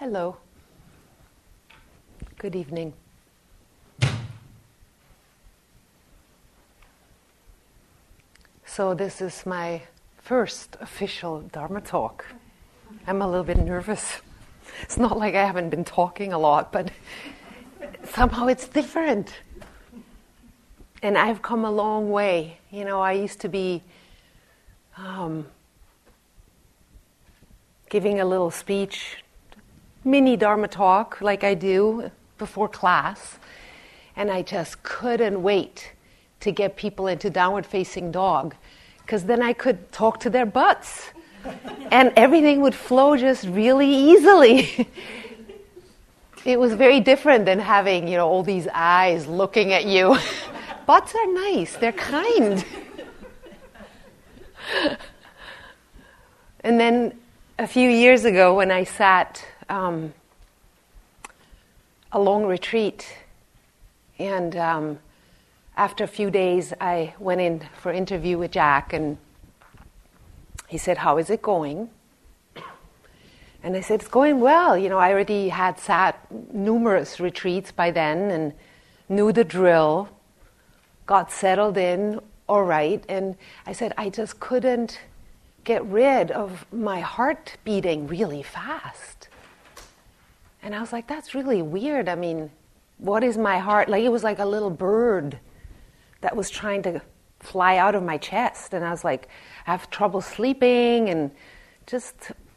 Hello. Good evening. So, this is my first official Dharma talk. I'm a little bit nervous. It's not like I haven't been talking a lot, but somehow it's different. And I've come a long way. You know, I used to be um, giving a little speech, mini Dharma talk, like I do before class, and I just couldn't wait to get people into downward facing dog because then I could talk to their butts and everything would flow just really easily. it was very different than having, you know, all these eyes looking at you. butts are nice, they're kind. and then a few years ago, when I sat um, a long retreat, and um, after a few days, I went in for interview with Jack, and he said, "How is it going?" And I said, "It's going well. You know, I already had sat numerous retreats by then, and knew the drill, got settled in all right." And I said, "I just couldn't." get rid of my heart beating really fast. And I was like, that's really weird. I mean, what is my heart? Like, it was like a little bird that was trying to fly out of my chest. And I was like, I have trouble sleeping and just,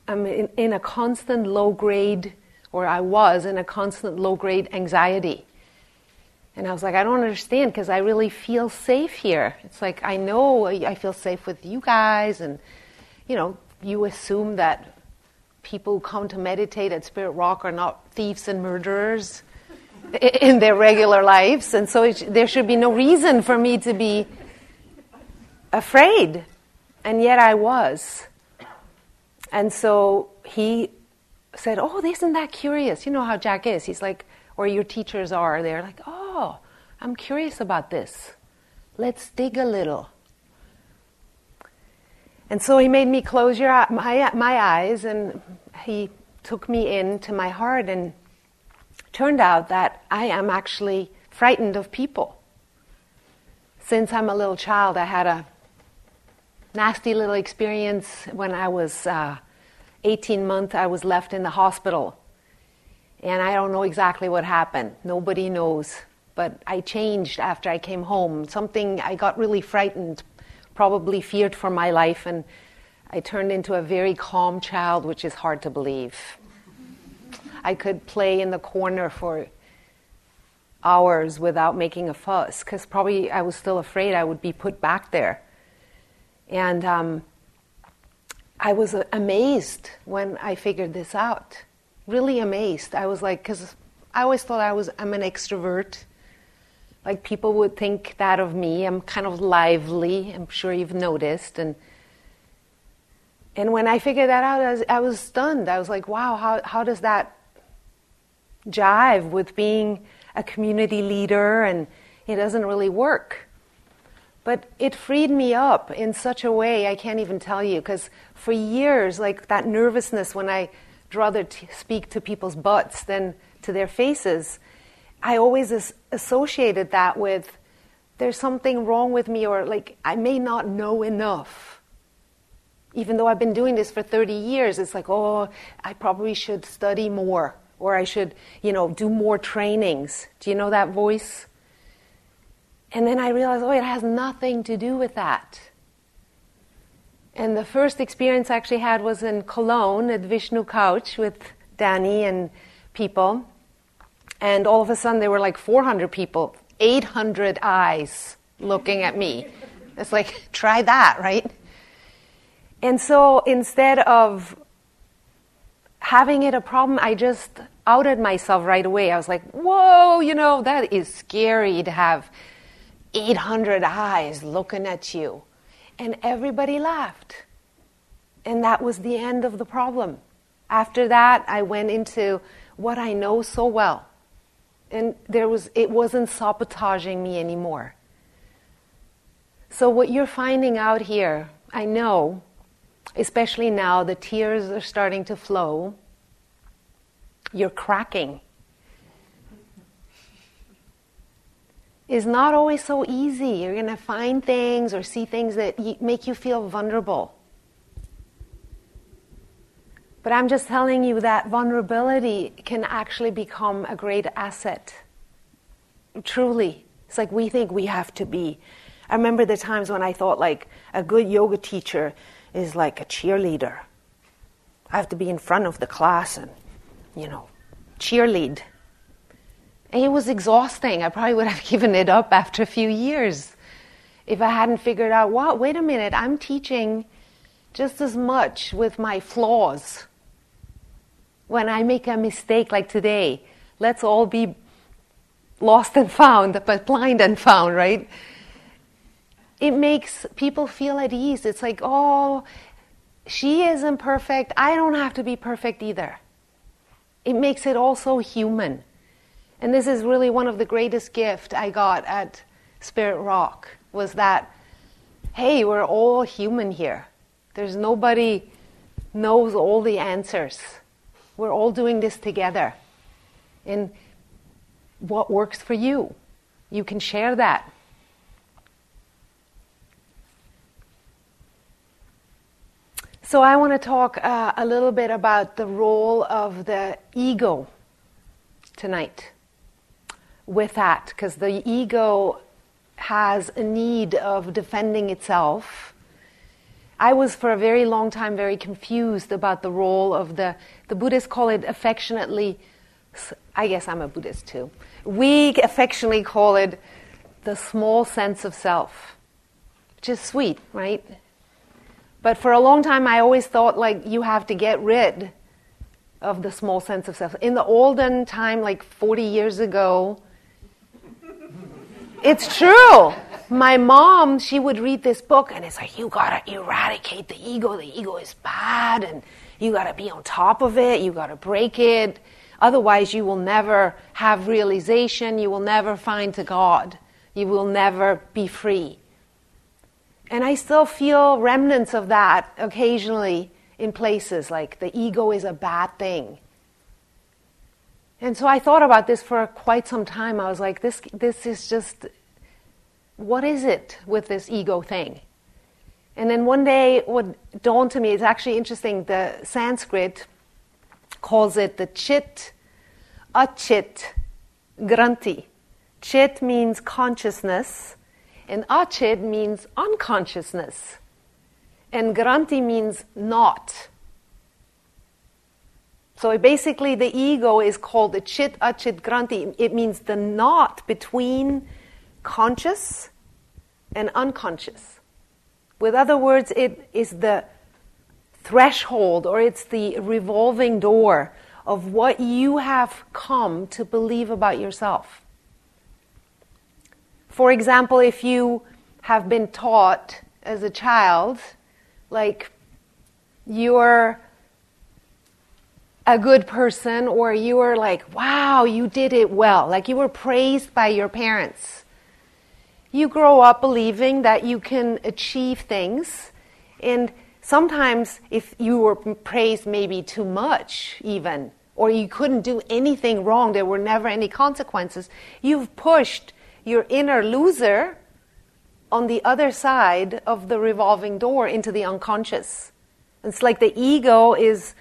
I'm in, in a constant low grade, or I was in a constant low grade anxiety. And I was like, I don't understand because I really feel safe here. It's like, I know I feel safe with you guys and you know, you assume that people who come to meditate at Spirit Rock are not thieves and murderers in their regular lives, and so there should be no reason for me to be afraid. And yet I was. And so he said, Oh, this isn't that curious? You know how Jack is. He's like, or your teachers are. They're like, Oh, I'm curious about this. Let's dig a little. And so he made me close your, my, my eyes and he took me into my heart and turned out that I am actually frightened of people. Since I'm a little child, I had a nasty little experience when I was uh, 18 months. I was left in the hospital. And I don't know exactly what happened. Nobody knows. But I changed after I came home. Something, I got really frightened probably feared for my life, and I turned into a very calm child, which is hard to believe. I could play in the corner for hours without making a fuss, because probably I was still afraid I would be put back there. And um, I was amazed when I figured this out. Really amazed. I was like, because I always thought I was, I'm an extrovert like people would think that of me. I'm kind of lively. I'm sure you've noticed. And and when I figured that out, I was, I was stunned. I was like, wow, how how does that jive with being a community leader? And it doesn't really work. But it freed me up in such a way I can't even tell you. Because for years, like that nervousness when I would rather t- speak to people's butts than to their faces I always as- associated that with there's something wrong with me, or like I may not know enough. Even though I've been doing this for 30 years, it's like, oh, I probably should study more, or I should, you know, do more trainings. Do you know that voice? And then I realized, oh, it has nothing to do with that. And the first experience I actually had was in Cologne at Vishnu Couch with Danny and people. And all of a sudden, there were like 400 people, 800 eyes looking at me. It's like, try that, right? And so instead of having it a problem, I just outed myself right away. I was like, whoa, you know, that is scary to have 800 eyes looking at you. And everybody laughed. And that was the end of the problem. After that, I went into what I know so well and there was it wasn't sabotaging me anymore. So what you're finding out here, I know, especially now the tears are starting to flow. you're cracking. Is not always so easy. You're going to find things or see things that make you feel vulnerable. But I'm just telling you that vulnerability can actually become a great asset. Truly. It's like we think we have to be. I remember the times when I thought like a good yoga teacher is like a cheerleader. I have to be in front of the class and, you know, cheerlead. And it was exhausting. I probably would have given it up after a few years if I hadn't figured out, what, wait a minute, I'm teaching just as much with my flaws when I make a mistake like today, let's all be lost and found, but blind and found, right? It makes people feel at ease. It's like, oh, she isn't perfect. I don't have to be perfect either. It makes it also human. And this is really one of the greatest gifts I got at Spirit Rock was that, hey, we're all human here. There's nobody knows all the answers. We're all doing this together. And what works for you? You can share that. So, I want to talk uh, a little bit about the role of the ego tonight with that, because the ego has a need of defending itself I was for a very long time very confused about the role of the, the Buddhists call it affectionately, I guess I'm a Buddhist too. We affectionately call it the small sense of self, which is sweet, right? But for a long time, I always thought like you have to get rid of the small sense of self. In the olden time, like 40 years ago, it's true my mom, she would read this book and it's like, you gotta eradicate the ego. The ego is bad and you gotta be on top of it. You gotta break it. Otherwise, you will never have realization. You will never find the God. You will never be free. And I still feel remnants of that occasionally in places like the ego is a bad thing. And so I thought about this for quite some time. I was like, this, this is just what is it with this ego thing? And then one day, what dawned to me is actually interesting. The Sanskrit calls it the chit, achit, granthi. Chit means consciousness, and achit means unconsciousness, and granthi means knot. So basically, the ego is called the chit, achit, granthi. It means the knot between conscious and unconscious. With other words, it is the threshold or it's the revolving door of what you have come to believe about yourself. For example, if you have been taught as a child, like you're a good person, or you were like, wow, you did it well, like you were praised by your parents you grow up believing that you can achieve things. And sometimes, if you were praised maybe too much, even, or you couldn't do anything wrong, there were never any consequences, you've pushed your inner loser on the other side of the revolving door into the unconscious. It's like the ego is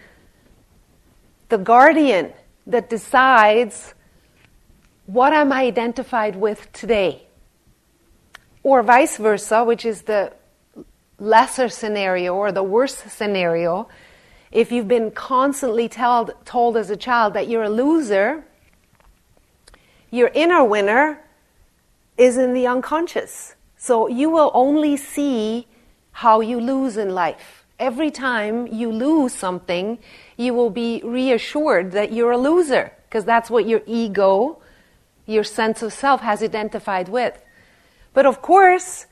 the guardian that decides what I'm identified with today. Or vice versa, which is the lesser scenario or the worst scenario. If you've been constantly told, told as a child that you're a loser, your inner winner is in the unconscious. So you will only see how you lose in life. Every time you lose something, you will be reassured that you're a loser, because that's what your ego, your sense of self, has identified with. But of course,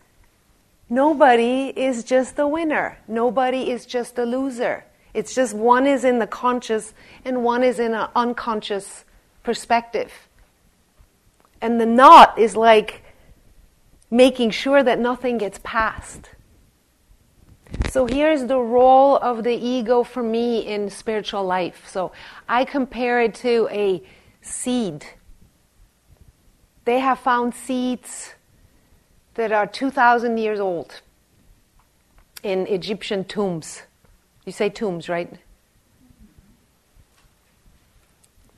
nobody is just a winner. Nobody is just a loser. It's just one is in the conscious and one is in an unconscious perspective. And the knot is like making sure that nothing gets passed. So here's the role of the ego for me in spiritual life. So I compare it to a seed. They have found seeds that are 2,000 years old in Egyptian tombs. You say tombs, right?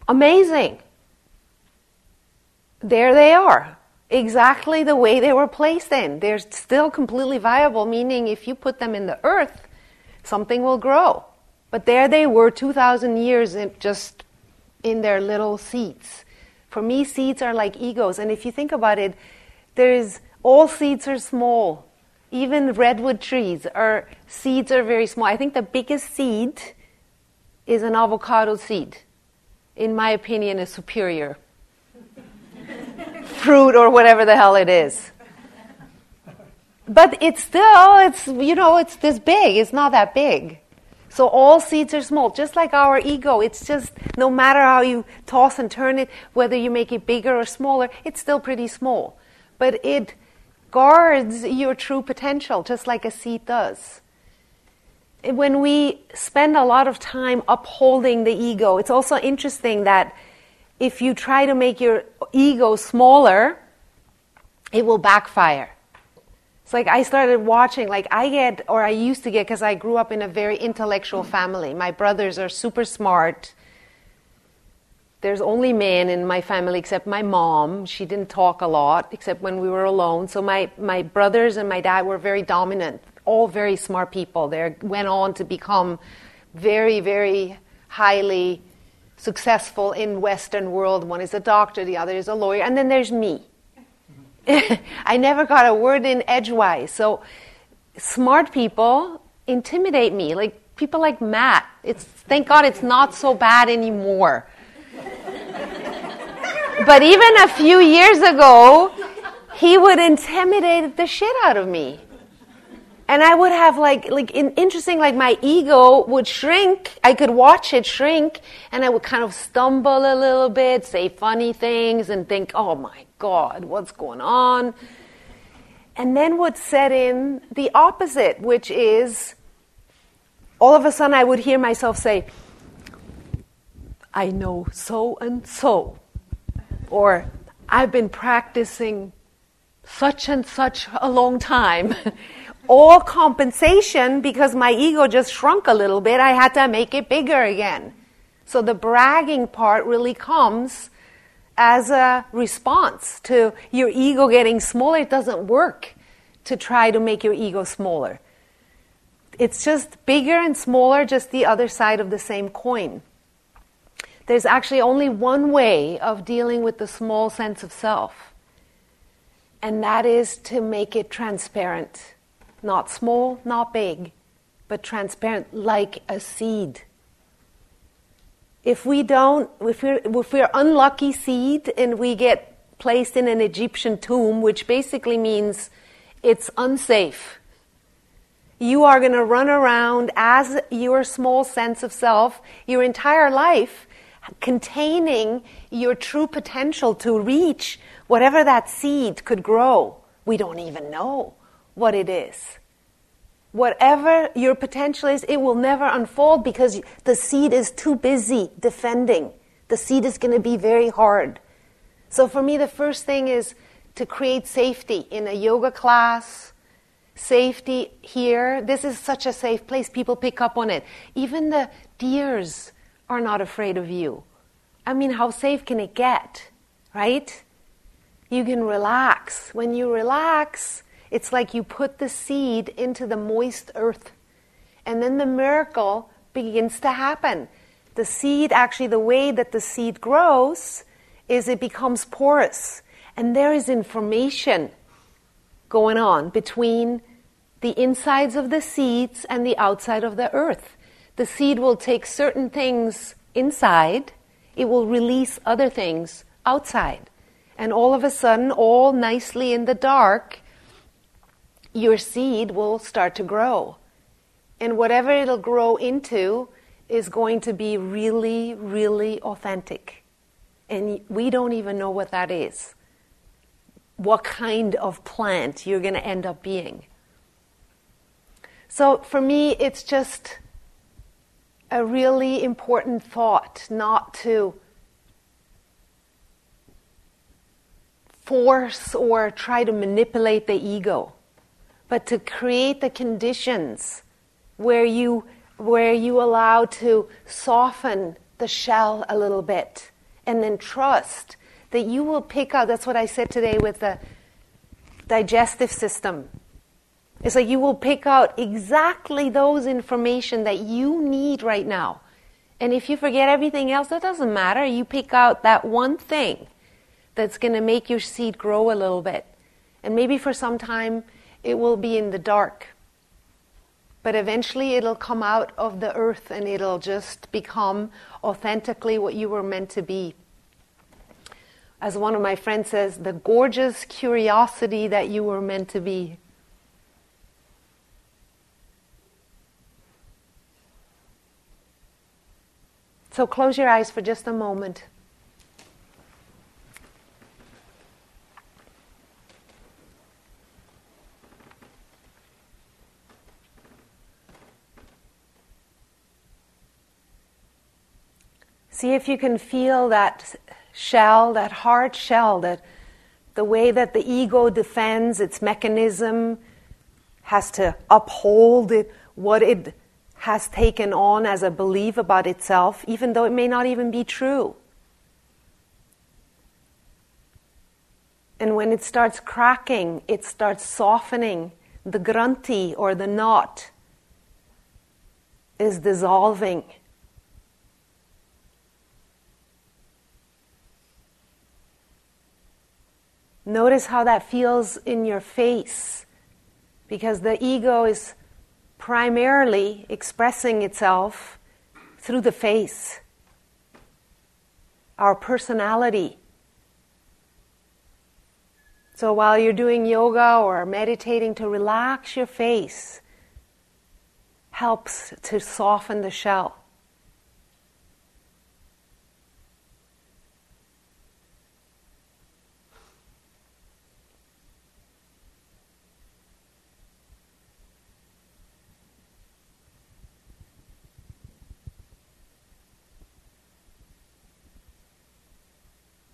Amazing. There they are, exactly the way they were placed in. They're still completely viable, meaning if you put them in the earth, something will grow. But there they were 2,000 years in just in their little seeds. For me, seeds are like egos. And if you think about it, there's all seeds are small. Even redwood trees are seeds are very small. I think the biggest seed is an avocado seed. In my opinion, is superior fruit or whatever the hell it is. But it's still, it's, you know, it's this big. It's not that big. So all seeds are small, just like our ego. It's just, no matter how you toss and turn it, whether you make it bigger or smaller, it's still pretty small. But it guards your true potential, just like a seed does. When we spend a lot of time upholding the ego, it's also interesting that if you try to make your ego smaller, it will backfire. It's like I started watching, like I get, or I used to get, because I grew up in a very intellectual family. My brothers are super smart. There's only men in my family except my mom. She didn't talk a lot except when we were alone. So my, my brothers and my dad were very dominant, all very smart people. They went on to become very, very highly successful in Western world. One is a doctor, the other is a lawyer, and then there's me. I never got a word in edgewise. So smart people intimidate me, like people like Matt. It's thank God it's not so bad anymore. But even a few years ago, he would intimidate the shit out of me and I would have like like in, interesting like my ego would shrink. I could watch it shrink, and I would kind of stumble a little bit, say funny things, and think, "Oh my God, what's going on?" And then would set in the opposite, which is all of a sudden I would hear myself say, "I know so and so," or "I've been practicing." Such and such a long time. all compensation because my ego just shrunk a little bit. I had to make it bigger again. So the bragging part really comes as a response to your ego getting smaller. It doesn't work to try to make your ego smaller. It's just bigger and smaller, just the other side of the same coin. There's actually only one way of dealing with the small sense of self, and that is to make it transparent not small, not big, but transparent like a seed. If we don't, if we're, if we're unlucky seed and we get placed in an Egyptian tomb, which basically means it's unsafe, you are going to run around as your small sense of self your entire life, containing your true potential to reach whatever that seed could grow. We don't even know what it is. Whatever your potential is, it will never unfold because the seed is too busy defending. The seed is going to be very hard. So for me, the first thing is to create safety in a yoga class, safety here. This is such a safe place. People pick up on it. Even the deers are not afraid of you. I mean, how safe can it get, right? You can relax. When you relax, it's like you put the seed into the moist earth, and then the miracle begins to happen. The seed, actually, the way that the seed grows is it becomes porous, and there is information going on between the insides of the seeds and the outside of the earth. The seed will take certain things inside, it will release other things outside. And all of a sudden, all nicely in the dark, your seed will start to grow. And whatever it'll grow into is going to be really, really authentic. And we don't even know what that is. What kind of plant you're going to end up being. So for me, it's just a really important thought not to force or try to manipulate the ego, but to create the conditions where you, where you allow to soften the shell a little bit and then trust that you will pick out. That's what I said today with the digestive system. It's like you will pick out exactly those information that you need right now. And if you forget everything else, that doesn't matter. You pick out that one thing that's going to make your seed grow a little bit. And maybe for some time it will be in the dark. But eventually it'll come out of the earth and it'll just become authentically what you were meant to be. As one of my friends says, the gorgeous curiosity that you were meant to be. So close your eyes for just a moment. See if you can feel that shell, that hard shell, that the way that the ego defends its mechanism has to uphold it, what it has taken on as a belief about itself, even though it may not even be true. And when it starts cracking, it starts softening. The granthi or the knot is dissolving. Notice how that feels in your face because the ego is primarily expressing itself through the face, our personality. So while you're doing yoga or meditating, to relax your face helps to soften the shell.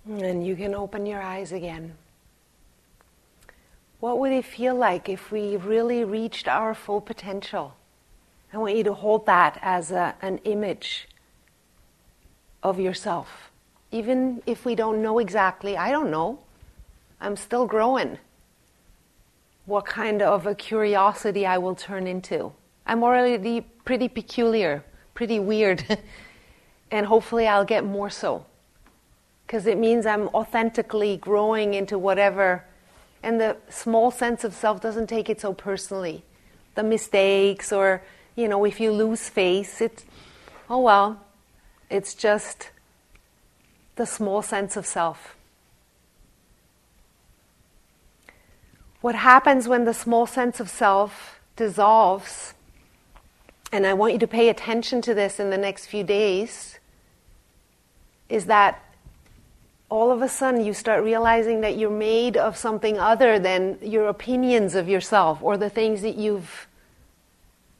And you can open your eyes again. What would it feel like if we really reached our full potential? I want you to hold that as a, an image of yourself. Even if we don't know exactly, I don't know, I'm still growing. What kind of a curiosity I will turn into. I'm already pretty peculiar, pretty weird, and hopefully I'll get more so because it means I'm authentically growing into whatever. And the small sense of self doesn't take it so personally. The mistakes, or, you know, if you lose face, it's, oh well, it's just the small sense of self. What happens when the small sense of self dissolves, and I want you to pay attention to this in the next few days, is that all of a sudden you start realizing that you're made of something other than your opinions of yourself or the things that you've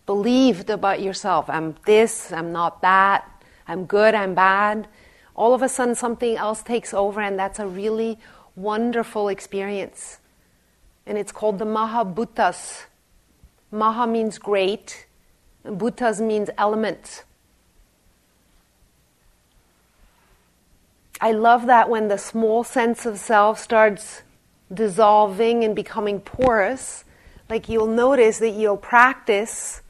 believed about yourself. I'm this, I'm not that, I'm good, I'm bad. All of a sudden something else takes over, and that's a really wonderful experience. And it's called the Mahabhutas. Maha means great, and Bhutas means elements. I love that when the small sense of self starts dissolving and becoming porous, like you'll notice that you'll practice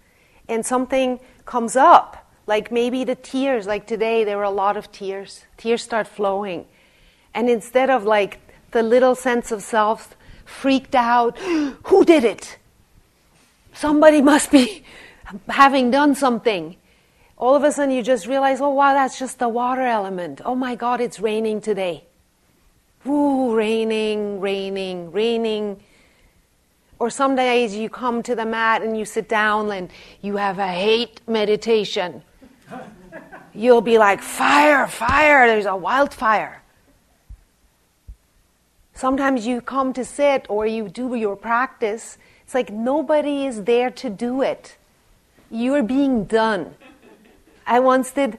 and something comes up. Like maybe the tears, like today there were a lot of tears. Tears start flowing. And instead of like the little sense of self freaked out, who did it? Somebody must be having done something all of a sudden you just realize, oh wow, that's just the water element. Oh my God, it's raining today. Ooh, raining, raining, raining. Or some days you come to the mat and you sit down and you have a hate meditation. You'll be like, fire, fire, there's a wildfire. Sometimes you come to sit or you do your practice, it's like nobody is there to do it. You're being done. I once did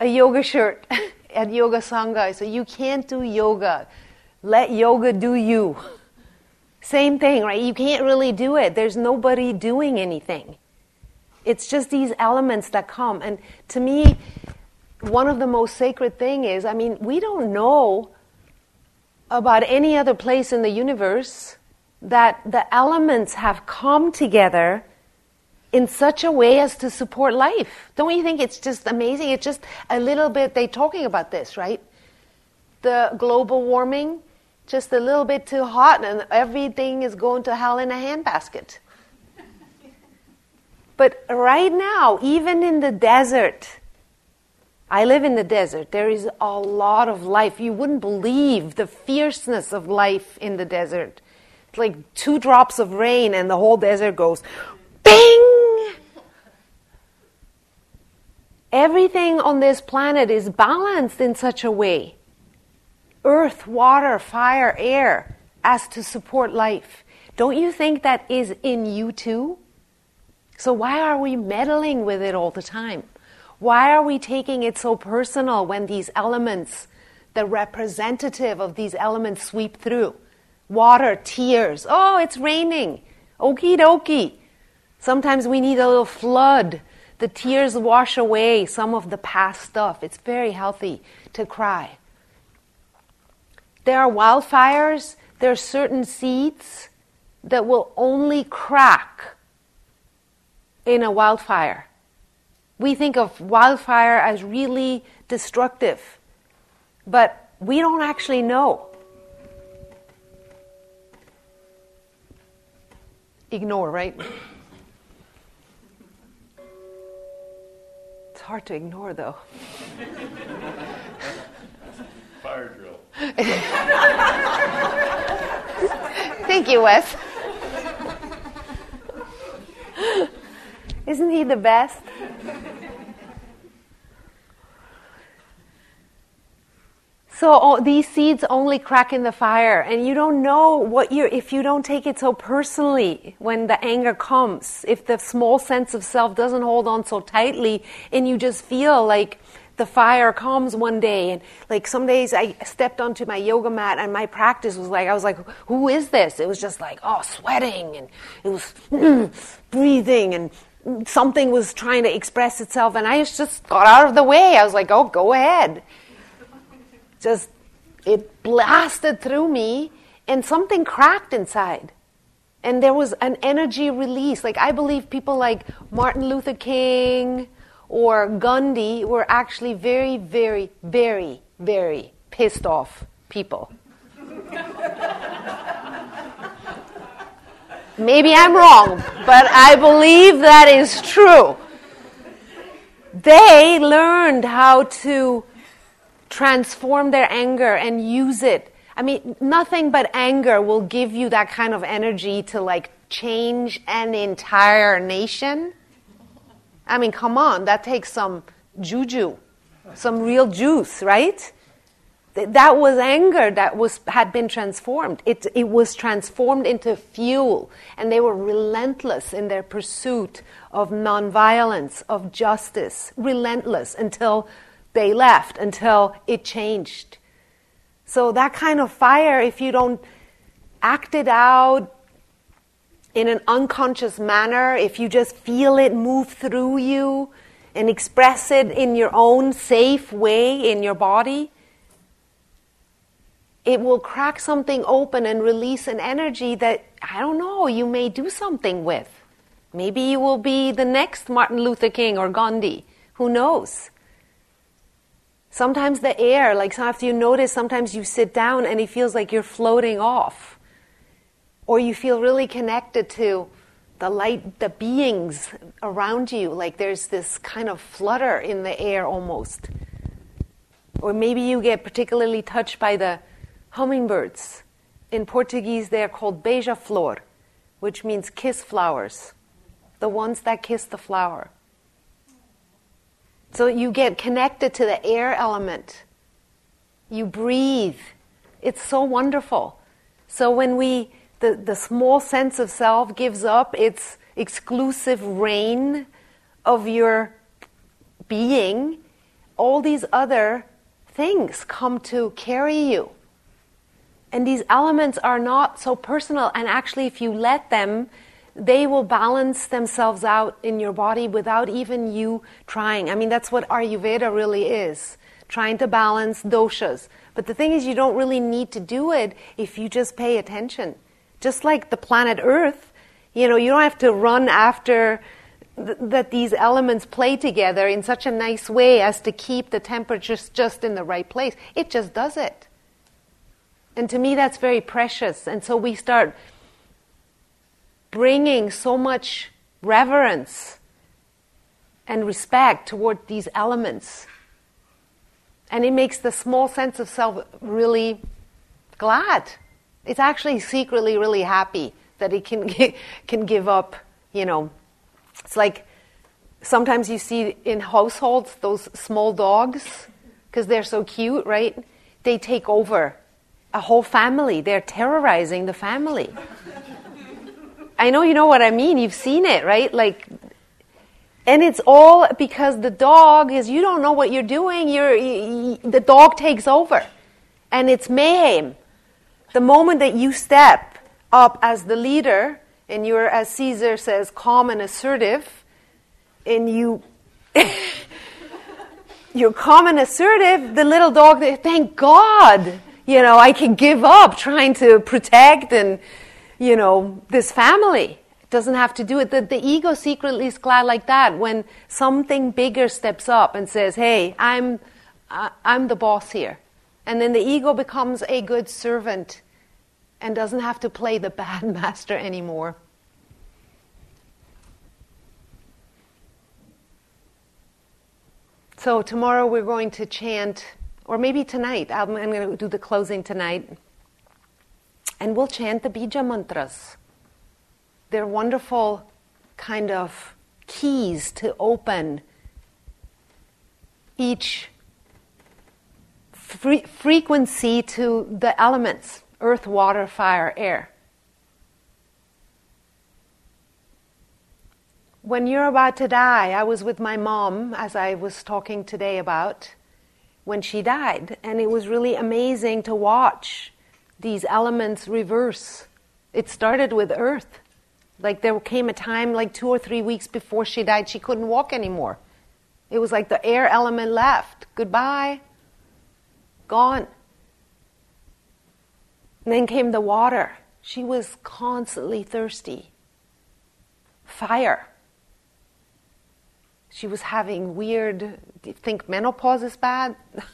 a yoga shirt at Yoga Sangha. So you can't do yoga. Let yoga do you. Same thing, right? You can't really do it. There's nobody doing anything. It's just these elements that come. And to me, one of the most sacred thing is, I mean, we don't know about any other place in the universe that the elements have come together in such a way as to support life. Don't you think it's just amazing? It's just a little bit, they're talking about this, right? The global warming, just a little bit too hot, and everything is going to hell in a handbasket. but right now, even in the desert, I live in the desert. There is a lot of life. You wouldn't believe the fierceness of life in the desert. It's like two drops of rain, and the whole desert goes bing! Everything on this planet is balanced in such a way earth, water, fire, air as to support life. Don't you think that is in you too? So, why are we meddling with it all the time? Why are we taking it so personal when these elements, the representative of these elements, sweep through? Water, tears. Oh, it's raining. Okie dokie. Sometimes we need a little flood. The tears wash away some of the past stuff. It's very healthy to cry. There are wildfires, there are certain seeds that will only crack in a wildfire. We think of wildfire as really destructive, but we don't actually know. Ignore, right? Hard to ignore, though. Fire drill. Thank you, Wes. Isn't he the best? So these seeds only crack in the fire, and you don't know what you're, if you don't take it so personally when the anger comes, if the small sense of self doesn't hold on so tightly, and you just feel like the fire comes one day, and like some days I stepped onto my yoga mat, and my practice was like, I was like, who is this? It was just like, oh, sweating, and it was breathing, and something was trying to express itself, and I just got out of the way. I was like, oh, go ahead just it blasted through me and something cracked inside. And there was an energy release. Like i believe people like martin luther king or gandhi were actually very very very very pissed off people. Maybe i'm wrong but i believe that is true. They learned how to transform their anger and use it. I mean, nothing but anger will give you that kind of energy to like change an entire nation. I mean, come on, that takes some juju, some real juice, right? That was anger that was had been transformed. It, it was transformed into fuel, and they were relentless in their pursuit of nonviolence, of justice, relentless until they left until it changed. So, that kind of fire, if you don't act it out in an unconscious manner, if you just feel it move through you and express it in your own safe way in your body, it will crack something open and release an energy that, I don't know, you may do something with. Maybe you will be the next Martin Luther King or Gandhi. Who knows? Sometimes the air, like after you notice, sometimes you sit down and it feels like you're floating off. Or you feel really connected to the light, the beings around you, like there's this kind of flutter in the air almost. Or maybe you get particularly touched by the hummingbirds. In Portuguese, they are called beija-flor, which means kiss flowers, the ones that kiss the flower. So you get connected to the air element. You breathe. It's so wonderful. So when we, the, the small sense of self gives up its exclusive reign of your being, all these other things come to carry you. And these elements are not so personal, and actually, if you let them, they will balance themselves out in your body without even you trying. I mean, that's what Ayurveda really is trying to balance doshas. But the thing is, you don't really need to do it if you just pay attention. Just like the planet Earth, you know, you don't have to run after th- that these elements play together in such a nice way as to keep the temperatures just in the right place. It just does it. And to me, that's very precious. And so we start bringing so much reverence and respect toward these elements. And it makes the small sense of self really glad. It's actually secretly really happy that it can, can give up, you know. It's like sometimes you see in households those small dogs, because they're so cute, right? They take over a whole family. They're terrorizing the family. I know you know what I mean. You've seen it, right? Like, and it's all because the dog is, you don't know what you're doing. You're, you, the dog takes over. And it's mayhem. The moment that you step up as the leader, and you're, as Cesar says, calm and assertive, and you, you're calm and assertive, the little dog, thank God you know, I can give up trying to protect and, you know, this family. It doesn't have to do it. The, the ego secretly is glad like that when something bigger steps up and says, hey, I'm, uh, I'm the boss here. And then the ego becomes a good servant and doesn't have to play the bad master anymore. So, tomorrow we're going to chant or maybe tonight, I'm, I'm going to do the closing tonight. And we'll chant the Bija mantras. They're wonderful kind of keys to open each fre- frequency to the elements earth, water, fire, air. When you're about to die, I was with my mom, as I was talking today about when she died. And it was really amazing to watch these elements reverse. It started with earth. Like there came a time, like two or three weeks before she died, she couldn't walk anymore. It was like the air element left. Goodbye. Gone. And then came the water. She was constantly thirsty. Fire she was having weird, do you think menopause is bad?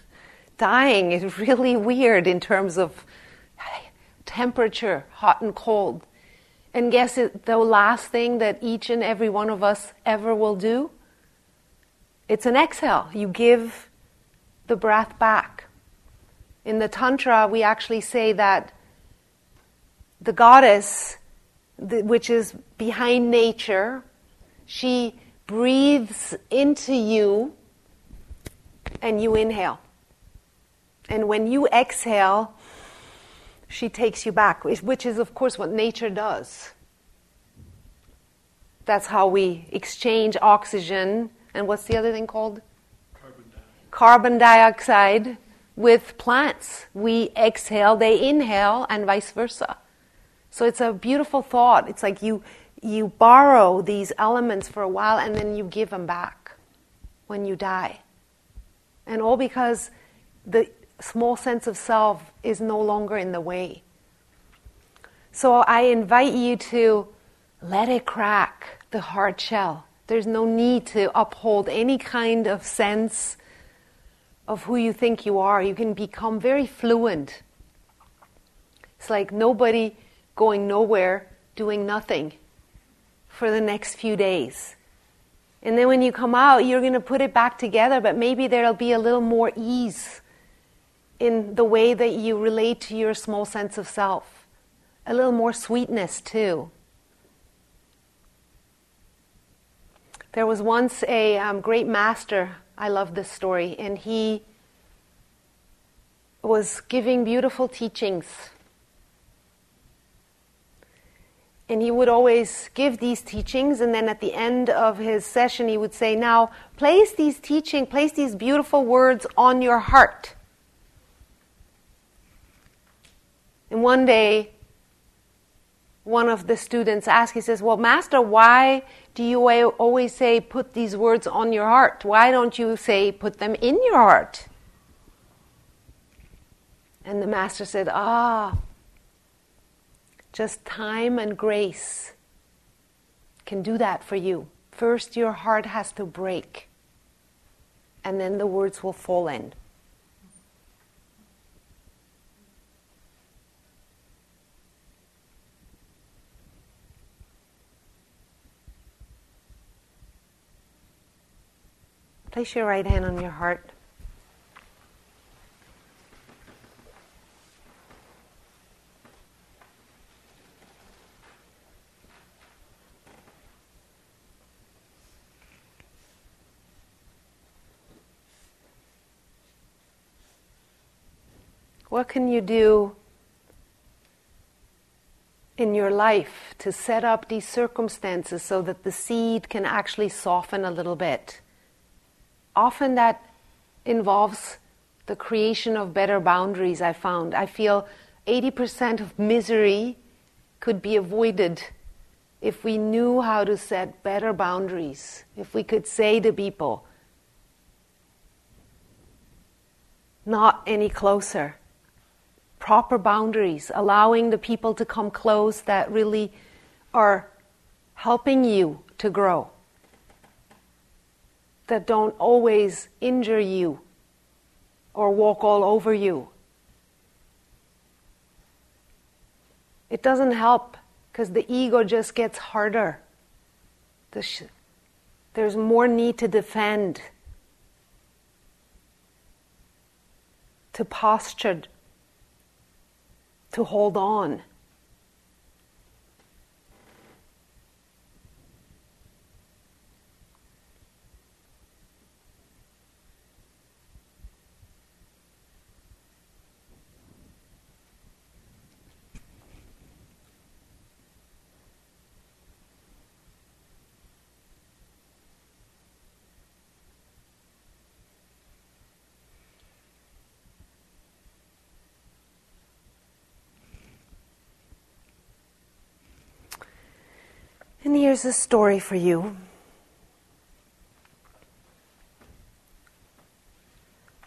Dying is really weird in terms of temperature, hot and cold. And guess it, the last thing that each and every one of us ever will do? It's an exhale. You give the breath back. In the Tantra, we actually say that the goddess, which is behind nature, she breathes into you and you inhale. And when you exhale, she takes you back, which is, of course, what nature does. That's how we exchange oxygen and what's the other thing called? Carbon dioxide. Carbon dioxide with plants. We exhale, they inhale, and vice versa. So it's a beautiful thought. It's like you you borrow these elements for a while and then you give them back when you die. And all because the small sense of self is no longer in the way. So I invite you to let it crack the hard shell. There's no need to uphold any kind of sense of who you think you are. You can become very fluent. It's like nobody going nowhere, doing nothing for the next few days. And then when you come out, you're going to put it back together, but maybe there'll be a little more ease in the way that you relate to your small sense of self, a little more sweetness too. There was once a um, great master, I love this story, and he was giving beautiful teachings. And he would always give these teachings and then at the end of his session he would say now place these teaching place these beautiful words on your heart and one day one of the students asked he says well master why do you always say put these words on your heart why don't you say put them in your heart and the master said ah just time and grace can do that for you. First, your heart has to break, and then the words will fall in. Place your right hand on your heart. What can you do in your life to set up these circumstances so that the seed can actually soften a little bit? Often that involves the creation of better boundaries, I found. I feel 80% of misery could be avoided if we knew how to set better boundaries, if we could say to people, not any closer proper boundaries, allowing the people to come close that really are helping you to grow, that don't always injure you or walk all over you. It doesn't help because the ego just gets harder. There's more need to defend, to posture to hold on. And here's a story for you.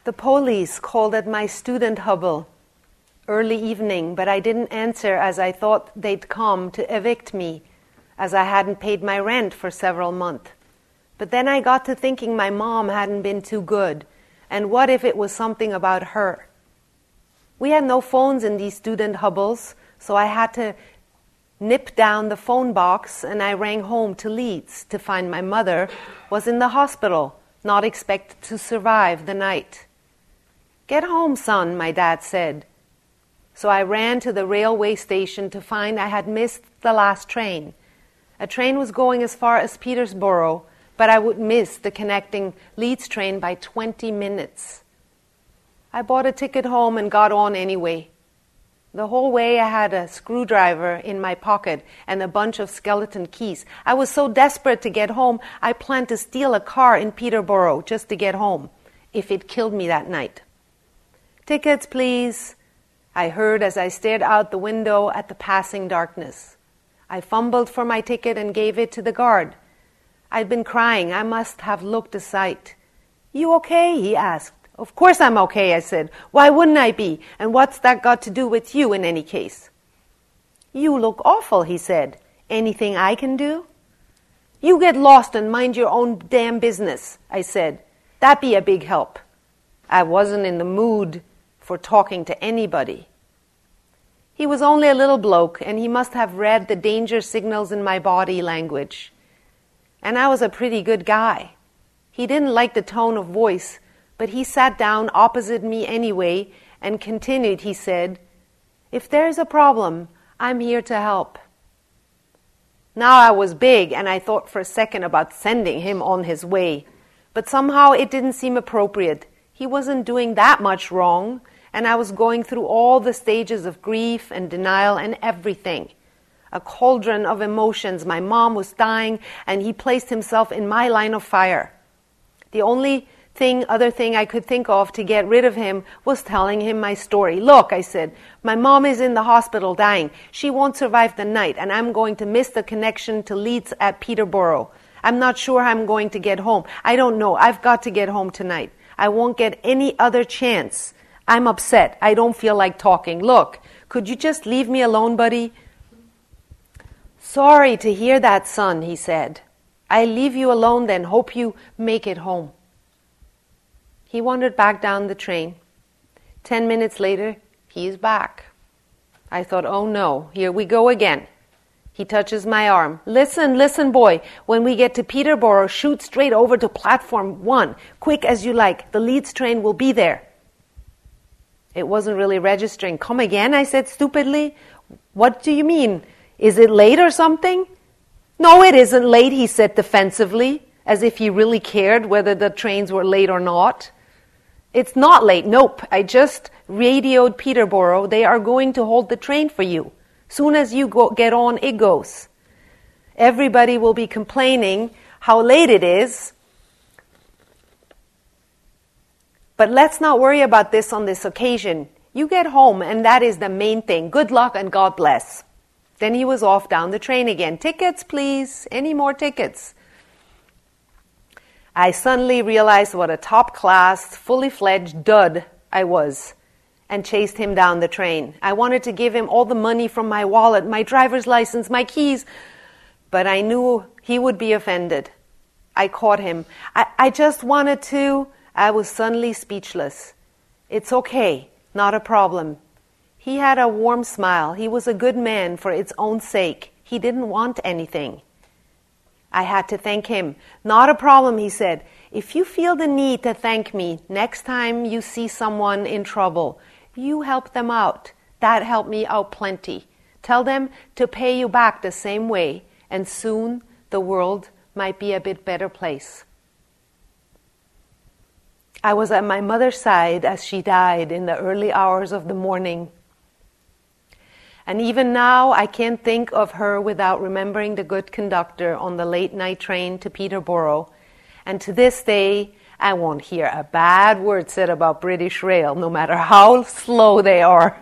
The police called at my student hovel early evening, but I didn't answer as I thought they'd come to evict me, as I hadn't paid my rent for several months. But then I got to thinking my mom hadn't been too good, and what if it was something about her? We had no phones in these student hovels, so I had to nipped down the phone box and I rang home to Leeds to find my mother was in the hospital, not expected to survive the night. Get home, son, my dad said. So I ran to the railway station to find I had missed the last train. A train was going as far as Peterborough, but I would miss the connecting Leeds train by 20 minutes. I bought a ticket home and got on anyway. The whole way I had a screwdriver in my pocket and a bunch of skeleton keys. I was so desperate to get home, I planned to steal a car in Peterborough just to get home, if it killed me that night. Tickets, please, I heard as I stared out the window at the passing darkness. I fumbled for my ticket and gave it to the guard. I'd been crying. I must have looked a sight. You okay? he asked. Of course I'm okay, I said. Why wouldn't I be? And what's that got to do with you in any case? You look awful, he said. Anything I can do? You get lost and mind your own damn business, I said. That'd be a big help. I wasn't in the mood for talking to anybody. He was only a little bloke, and he must have read the danger signals in my body language. And I was a pretty good guy. He didn't like the tone of voice but he sat down opposite me anyway and continued, he said, If there's a problem, I'm here to help. Now I was big and I thought for a second about sending him on his way, but somehow it didn't seem appropriate. He wasn't doing that much wrong, and I was going through all the stages of grief and denial and everything. a cauldron of emotions. My mom was dying, and he placed himself in my line of fire. The only thing, other thing I could think of to get rid of him was telling him my story. Look, I said, my mom is in the hospital dying. She won't survive the night, and I'm going to miss the connection to Leeds at Peterborough. I'm not sure I'm going to get home. I don't know. I've got to get home tonight. I won't get any other chance. I'm upset. I don't feel like talking. Look, could you just leave me alone, buddy? Sorry to hear that, son, he said. I leave you alone then. Hope you make it home. He wandered back down the train. Ten minutes later, he is back. I thought, oh no, here we go again. He touches my arm. Listen, listen, boy. When we get to Peterborough, shoot straight over to platform one. Quick as you like. The Leeds train will be there. It wasn't really registering. Come again, I said stupidly. What do you mean? Is it late or something? No, it isn't late, he said defensively, as if he really cared whether the trains were late or not. It's not late. Nope. I just radioed Peterborough. They are going to hold the train for you. Soon as you go, get on, it goes. Everybody will be complaining how late it is. But let's not worry about this on this occasion. You get home, and that is the main thing. Good luck and God bless. Then he was off down the train again. Tickets, please. Any more tickets? I suddenly realized what a top class, fully fledged dud I was and chased him down the train. I wanted to give him all the money from my wallet, my driver's license, my keys, but I knew he would be offended. I caught him. I, I just wanted to. I was suddenly speechless. It's okay, not a problem. He had a warm smile. He was a good man for its own sake. He didn't want anything. I had to thank him. Not a problem, he said. If you feel the need to thank me next time you see someone in trouble, you help them out. That helped me out plenty. Tell them to pay you back the same way, and soon the world might be a bit better place. I was at my mother's side as she died in the early hours of the morning. And even now, I can't think of her without remembering the good conductor on the late night train to Peterborough. And to this day, I won't hear a bad word said about British Rail, no matter how slow they are.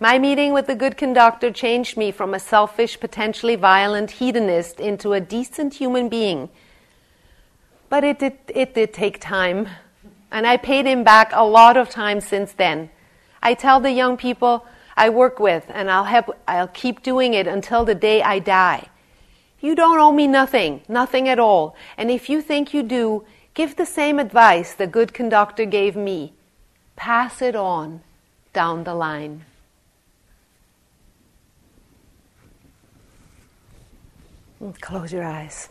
My meeting with the good conductor changed me from a selfish, potentially violent hedonist into a decent human being. But it did, it did take time. And I paid him back a lot of time since then. I tell the young people I work with, and I'll, have, I'll keep doing it until the day I die. You don't owe me nothing, nothing at all. And if you think you do, give the same advice the good conductor gave me. Pass it on down the line. Close your eyes.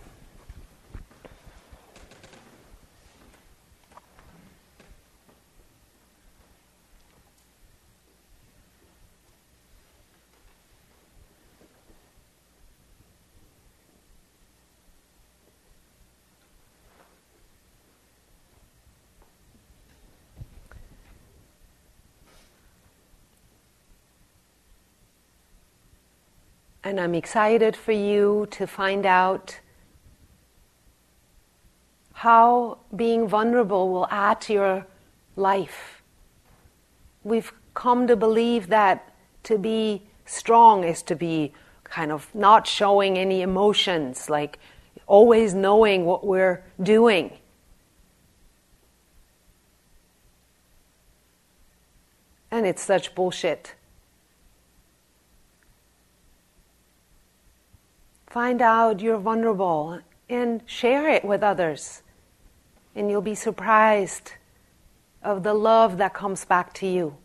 And I'm excited for you to find out how being vulnerable will add to your life. We've come to believe that to be strong is to be kind of not showing any emotions, like always knowing what we're doing. And it's such bullshit. Find out you're vulnerable and share it with others. And you'll be surprised of the love that comes back to you.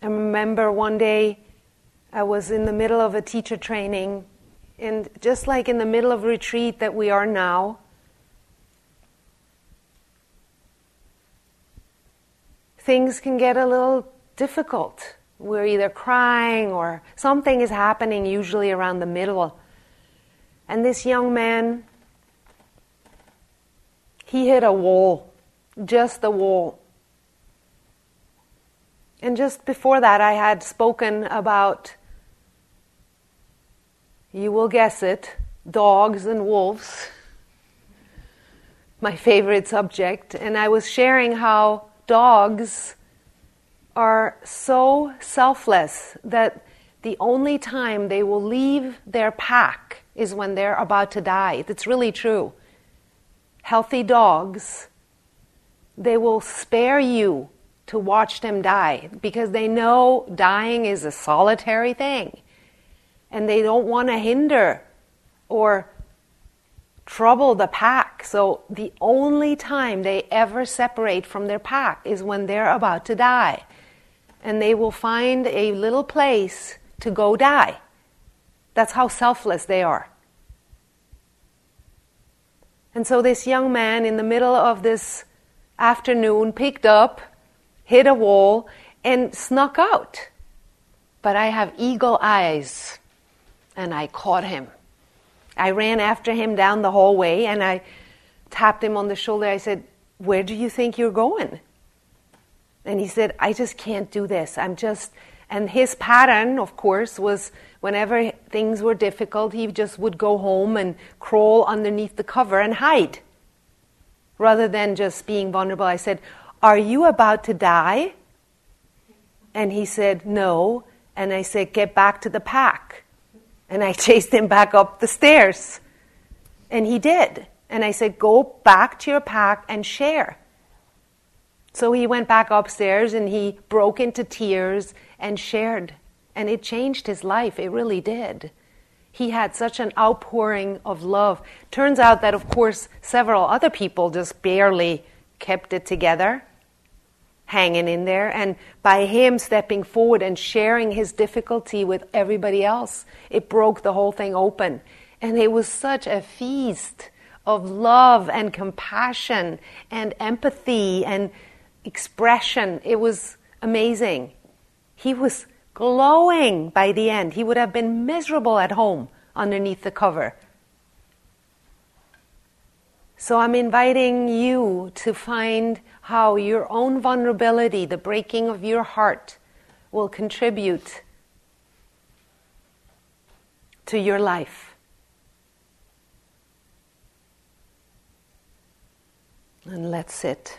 I remember one day I was in the middle of a teacher training, and just like in the middle of retreat that we are now, things can get a little difficult we're either crying or something is happening, usually around the middle. And this young man, he hit a wall, just a wall. And just before that, I had spoken about, you will guess it, dogs and wolves, my favorite subject. And I was sharing how dogs are so selfless that the only time they will leave their pack is when they're about to die. It's really true. Healthy dogs, they will spare you to watch them die because they know dying is a solitary thing and they don't want to hinder or trouble the pack. So the only time they ever separate from their pack is when they're about to die. And they will find a little place to go die. That's how selfless they are. And so this young man in the middle of this afternoon picked up, hit a wall, and snuck out. But I have eagle eyes, and I caught him. I ran after him down the hallway and I tapped him on the shoulder. I said, Where do you think you're going? And he said, I just can't do this. I'm just. And his pattern, of course, was whenever things were difficult, he just would go home and crawl underneath the cover and hide rather than just being vulnerable. I said, Are you about to die? And he said, No. And I said, Get back to the pack. And I chased him back up the stairs. And he did. And I said, Go back to your pack and share. So he went back upstairs and he broke into tears and shared. And it changed his life. It really did. He had such an outpouring of love. Turns out that, of course, several other people just barely kept it together, hanging in there. And by him stepping forward and sharing his difficulty with everybody else, it broke the whole thing open. And it was such a feast of love and compassion and empathy and expression. It was amazing. He was glowing by the end. He would have been miserable at home underneath the cover. So I'm inviting you to find how your own vulnerability, the breaking of your heart, will contribute to your life. And let's sit.